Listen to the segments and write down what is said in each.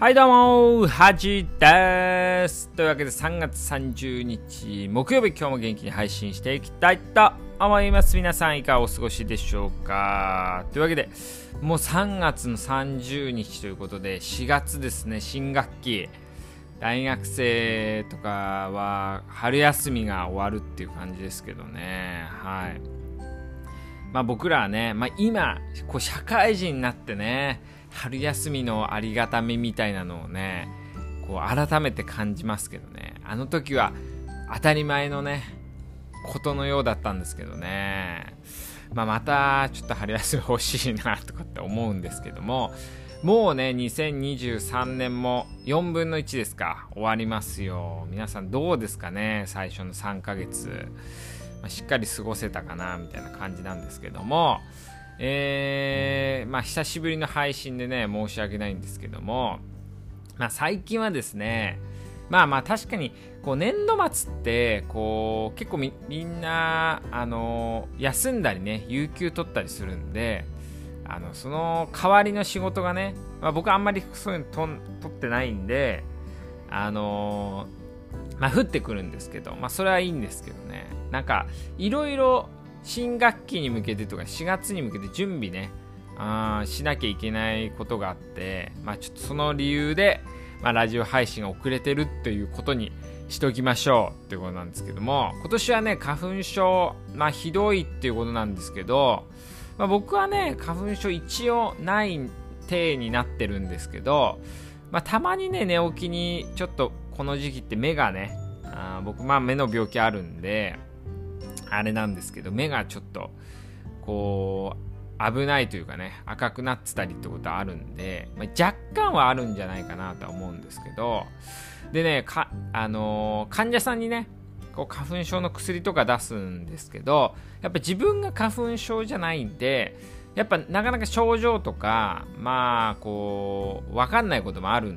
はいどうもはじです。というわけで3月30日木曜日今日も元気に配信していきたいと思います。皆さんいかがお過ごしでしょうか。というわけでもう3月の30日ということで4月ですね新学期。大学生とかは春休みが終わるっていう感じですけどね。はい。まあ僕らはね、まあ、今こう社会人になってね春休みのありがたみみたいなのをねこう改めて感じますけどね。あの時は当たり前のねことのようだったんですけどね、まあ、またちょっと春休み欲しいなとかって思うんですけどももうね2023年も4分の1ですか。終わりますよ。皆さんどうですかね最初の3ヶ月、まあ、しっかり過ごせたかなみたいな感じなんですけども。えー、まあ久しぶりの配信でね申し訳ないんですけども、まあ、最近はですねまあまあ確かにこう年度末ってこう結構みんなあの休んだりね有給取ったりするんであのその代わりの仕事がね、まあ、僕はあんまりそういうの取ってないんであのまあ降ってくるんですけどまあそれはいいんですけどね。なんかいろいろ新学期に向けてとか4月に向けて準備ねあしなきゃいけないことがあって、まあ、ちょっとその理由で、まあ、ラジオ配信が遅れてるっていうことにしておきましょうっていうことなんですけども今年はね花粉症、まあ、ひどいっていうことなんですけど、まあ、僕はね花粉症一応ない体になってるんですけど、まあ、たまにね寝起きにちょっとこの時期って目がねあ僕まあ目の病気あるんであれなんですけど目がちょっとこう危ないというかね赤くなってたりってことはあるんで、まあ、若干はあるんじゃないかなとは思うんですけどでねか、あのー、患者さんにねこう花粉症の薬とか出すんですけどやっぱ自分が花粉症じゃないんでやっぱなかなか症状とかまあこう分かんないこともある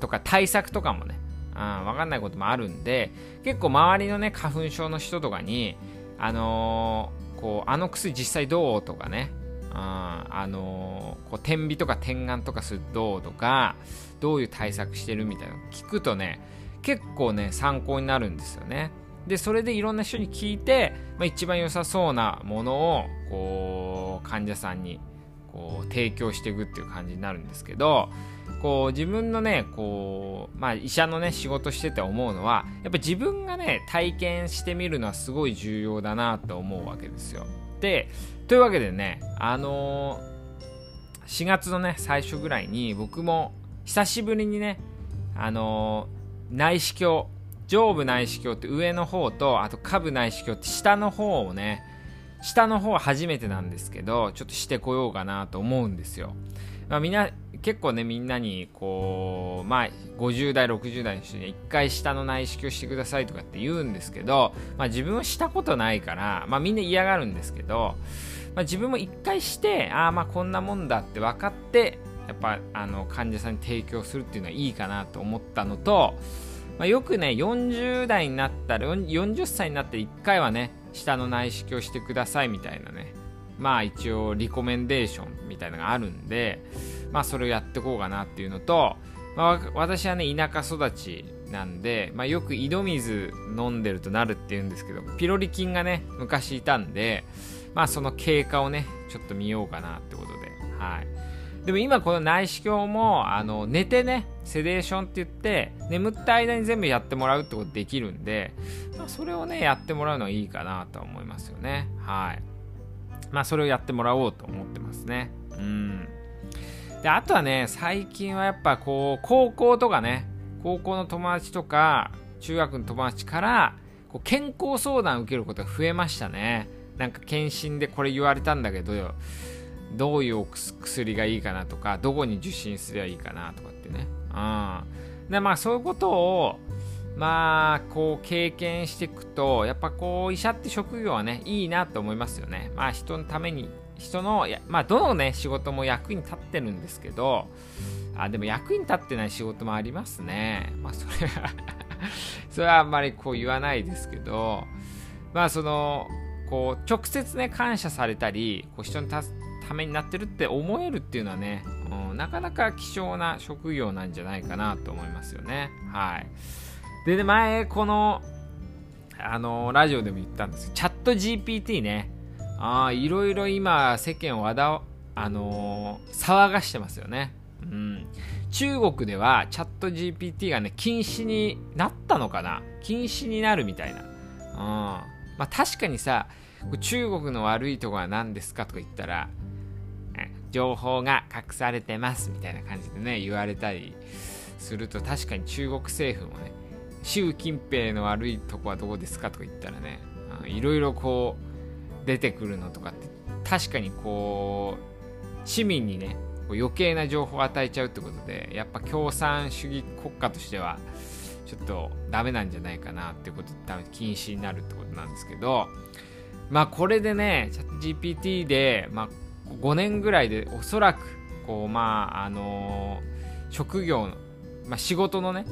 とか対策とかもねあ分かんないこともあるんで結構周りのね花粉症の人とかにあのー、こうあの薬実際どうとかねああのー、こう点鼻とか点眼とかするどうとかどういう対策してるみたいなの聞くとね結構ね参考になるんですよね。でそれでいろんな人に聞いて、まあ、一番良さそうなものをこう患者さんにこう提供していくっていう感じになるんですけどこう自分のねこう、まあ、医者のね仕事してて思うのはやっぱ自分がね体験してみるのはすごい重要だなと思うわけですよ。でというわけでねあのー、4月のね最初ぐらいに僕も久しぶりにねあのー、内視鏡上部内視鏡って上の方とあと下部内視鏡って下の方をね下の方は初めてなんですけどちょっとしてこようかなと思うんですよ。まあ、みんな結構ねみんなにこうまあ50代60代の人に1回下の内視鏡してくださいとかって言うんですけど、まあ、自分はしたことないから、まあ、みんな嫌がるんですけど、まあ、自分も1回してああまあこんなもんだって分かってやっぱあの患者さんに提供するっていうのはいいかなと思ったのと、まあ、よくね40代になったら40歳になって1回はね下の内視鏡してくださいみたいなね。まあ一応リコメンデーションみたいなのがあるんでまあそれをやっていこうかなっていうのと、まあ、私はね田舎育ちなんで、まあ、よく井戸水飲んでるとなるって言うんですけどピロリ菌がね昔いたんでまあその経過をねちょっと見ようかなってことで。はい。でも今この内視鏡もあの寝てねセデーションって言って眠った間に全部やってもらうってことできるんで、まあ、それをねやってもらうのはいいかなとは思いますよねはいまあそれをやってもらおうと思ってますね。うん。で、あとはね、最近はやっぱこう、高校とかね、高校の友達とか、中学の友達から、こう健康相談を受けることが増えましたね。なんか検診でこれ言われたんだけど、どういう薬がいいかなとか、どこに受診すればいいかなとかってね。うん。で、まあそういうことを、まあこう経験していくとやっぱこう医者って職業はねいいなと思いますよねまあ人のために人のまあどのね仕事も役に立ってるんですけどあでも役に立ってない仕事もありますねまあそれはそれはあんまりこう言わないですけどまあそのこう直接ね感謝されたりこう人にためになってるって思えるっていうのはね、うん、なかなか希少な職業なんじゃないかなと思いますよね。はい。で、ね、前、この、あのラジオでも言ったんですけど、チャット GPT ね、ああ、いろいろ今、世間をわだ、あのー、騒がしてますよね。うん。中国ではチャット GPT がね、禁止になったのかな禁止になるみたいな。うん。まあ確かにさ、中国の悪いとこは何ですかとか言ったら、情報が隠されてますみたいな感じでね、言われたりすると確かに中国政府もね、習近平の悪いとこはどこですかとか言ったらね、いろいろこう出てくるのとかって確かにこう市民にね余計な情報を与えちゃうってことでやっぱ共産主義国家としてはちょっとダメなんじゃないかなってことで多分禁止になるってことなんですけどまあこれでねチャット GPT で、まあ、5年ぐらいでおそらくこうまああのー、職業の、まあ、仕事のね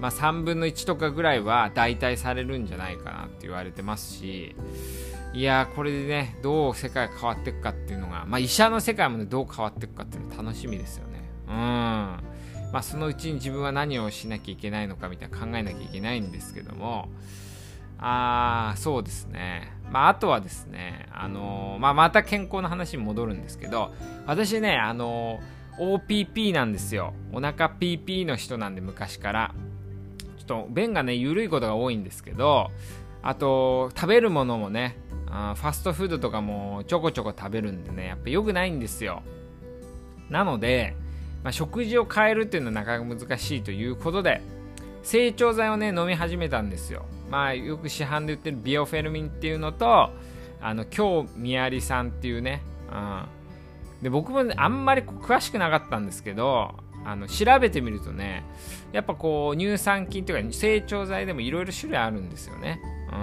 まあ、3分の1とかぐらいは代替されるんじゃないかなって言われてますしいやこれでねどう世界が変わっていくかっていうのが、まあ、医者の世界もねどう変わっていくかっていうの楽しみですよね。うん。まあそのうちに自分は何をしなきゃいけないのかみたいな考えなきゃいけないんですけどもああそうですね。まああとはですねあのー、まあまた健康の話に戻るんですけど私ねあのー OPP なんですよ。お腹 PP の人なんで昔から。ちょっと便がね緩いことが多いんですけどあと食べるものもねあファストフードとかもちょこちょこ食べるんでねやっぱ良くないんですよなので、まあ、食事を変えるっていうのはなかなか難しいということで成長剤をね飲み始めたんですよ。まあよく市販で売ってるビオフェルミンっていうのとあの今日みやりさんっていうね、うん、で僕も、あんまり詳しくなかったんですけどあの調べてみるとねやっぱこう乳酸菌というか成長剤でもいろいろ種類あるんですよね、う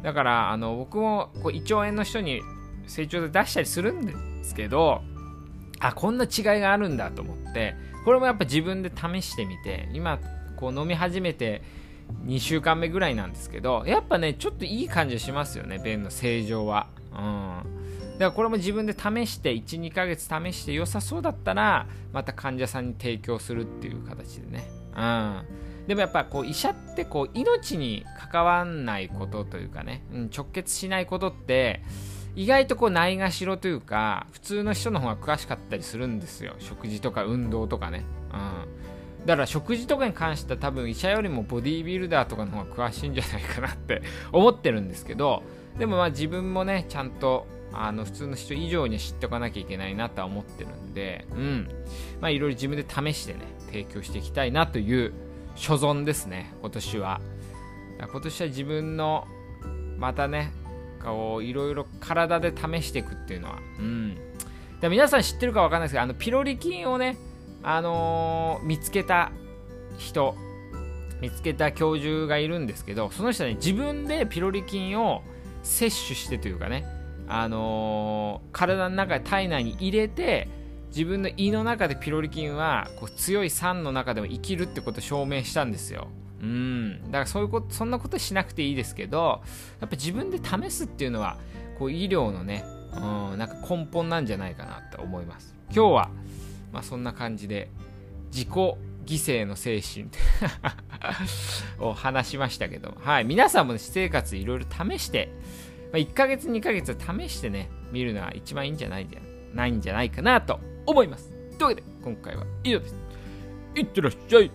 ん、だからあの僕もこう胃腸炎の人に成長剤出したりするんですけどあこんな違いがあるんだと思ってこれもやっぱ自分で試してみて今こう飲み始めて2週間目ぐらいなんですけどやっぱねちょっといい感じしますよね便の正常は。うん。だからこれも自分で試して12ヶ月試して良さそうだったらまた患者さんに提供するっていう形でね。うん。でもやっぱこう医者ってこう命に関わんないことというかね、うん、直結しないことって意外とこうないがしろというか普通の人の方が詳しかったりするんですよ。食事とか運動とかね。うん。だから食事とかに関しては多分医者よりもボディービルダーとかの方が詳しいんじゃないかなって思ってるんですけど でもまあ自分もねちゃんとあの普通の人以上に知っておかなきゃいけないなとは思ってるんで、うん。まあいろいろ自分で試してね、提供していきたいなという所存ですね、今年は。今年は自分の、またね、こう、いろいろ体で試していくっていうのは、うん。で皆さん知ってるかわかんないですけど、あの、ピロリ菌をね、あのー、見つけた人、見つけた教授がいるんですけど、その人はね、自分でピロリ菌を摂取してというかね、あのー、体の中で体内に入れて自分の胃の中でピロリ菌はこう強い酸の中でも生きるってことを証明したんですよ。うん、だからそういうことそんなことしなくていいですけどやっぱ自分で試すっていうのはこう医療のね、うん、なんか根本なんじゃないかなと思います。今日は、まあ、そんな感じで自己犠牲の精神 を話しましたけど、はい、皆さんも、ね、私生活いろいろ試してまあ、1ヶ月、2ヶ月試してね、見るのは一番いいんじゃないんじゃないんじゃないかなと思います。というわけで、今回は以上です。いってらっしゃい。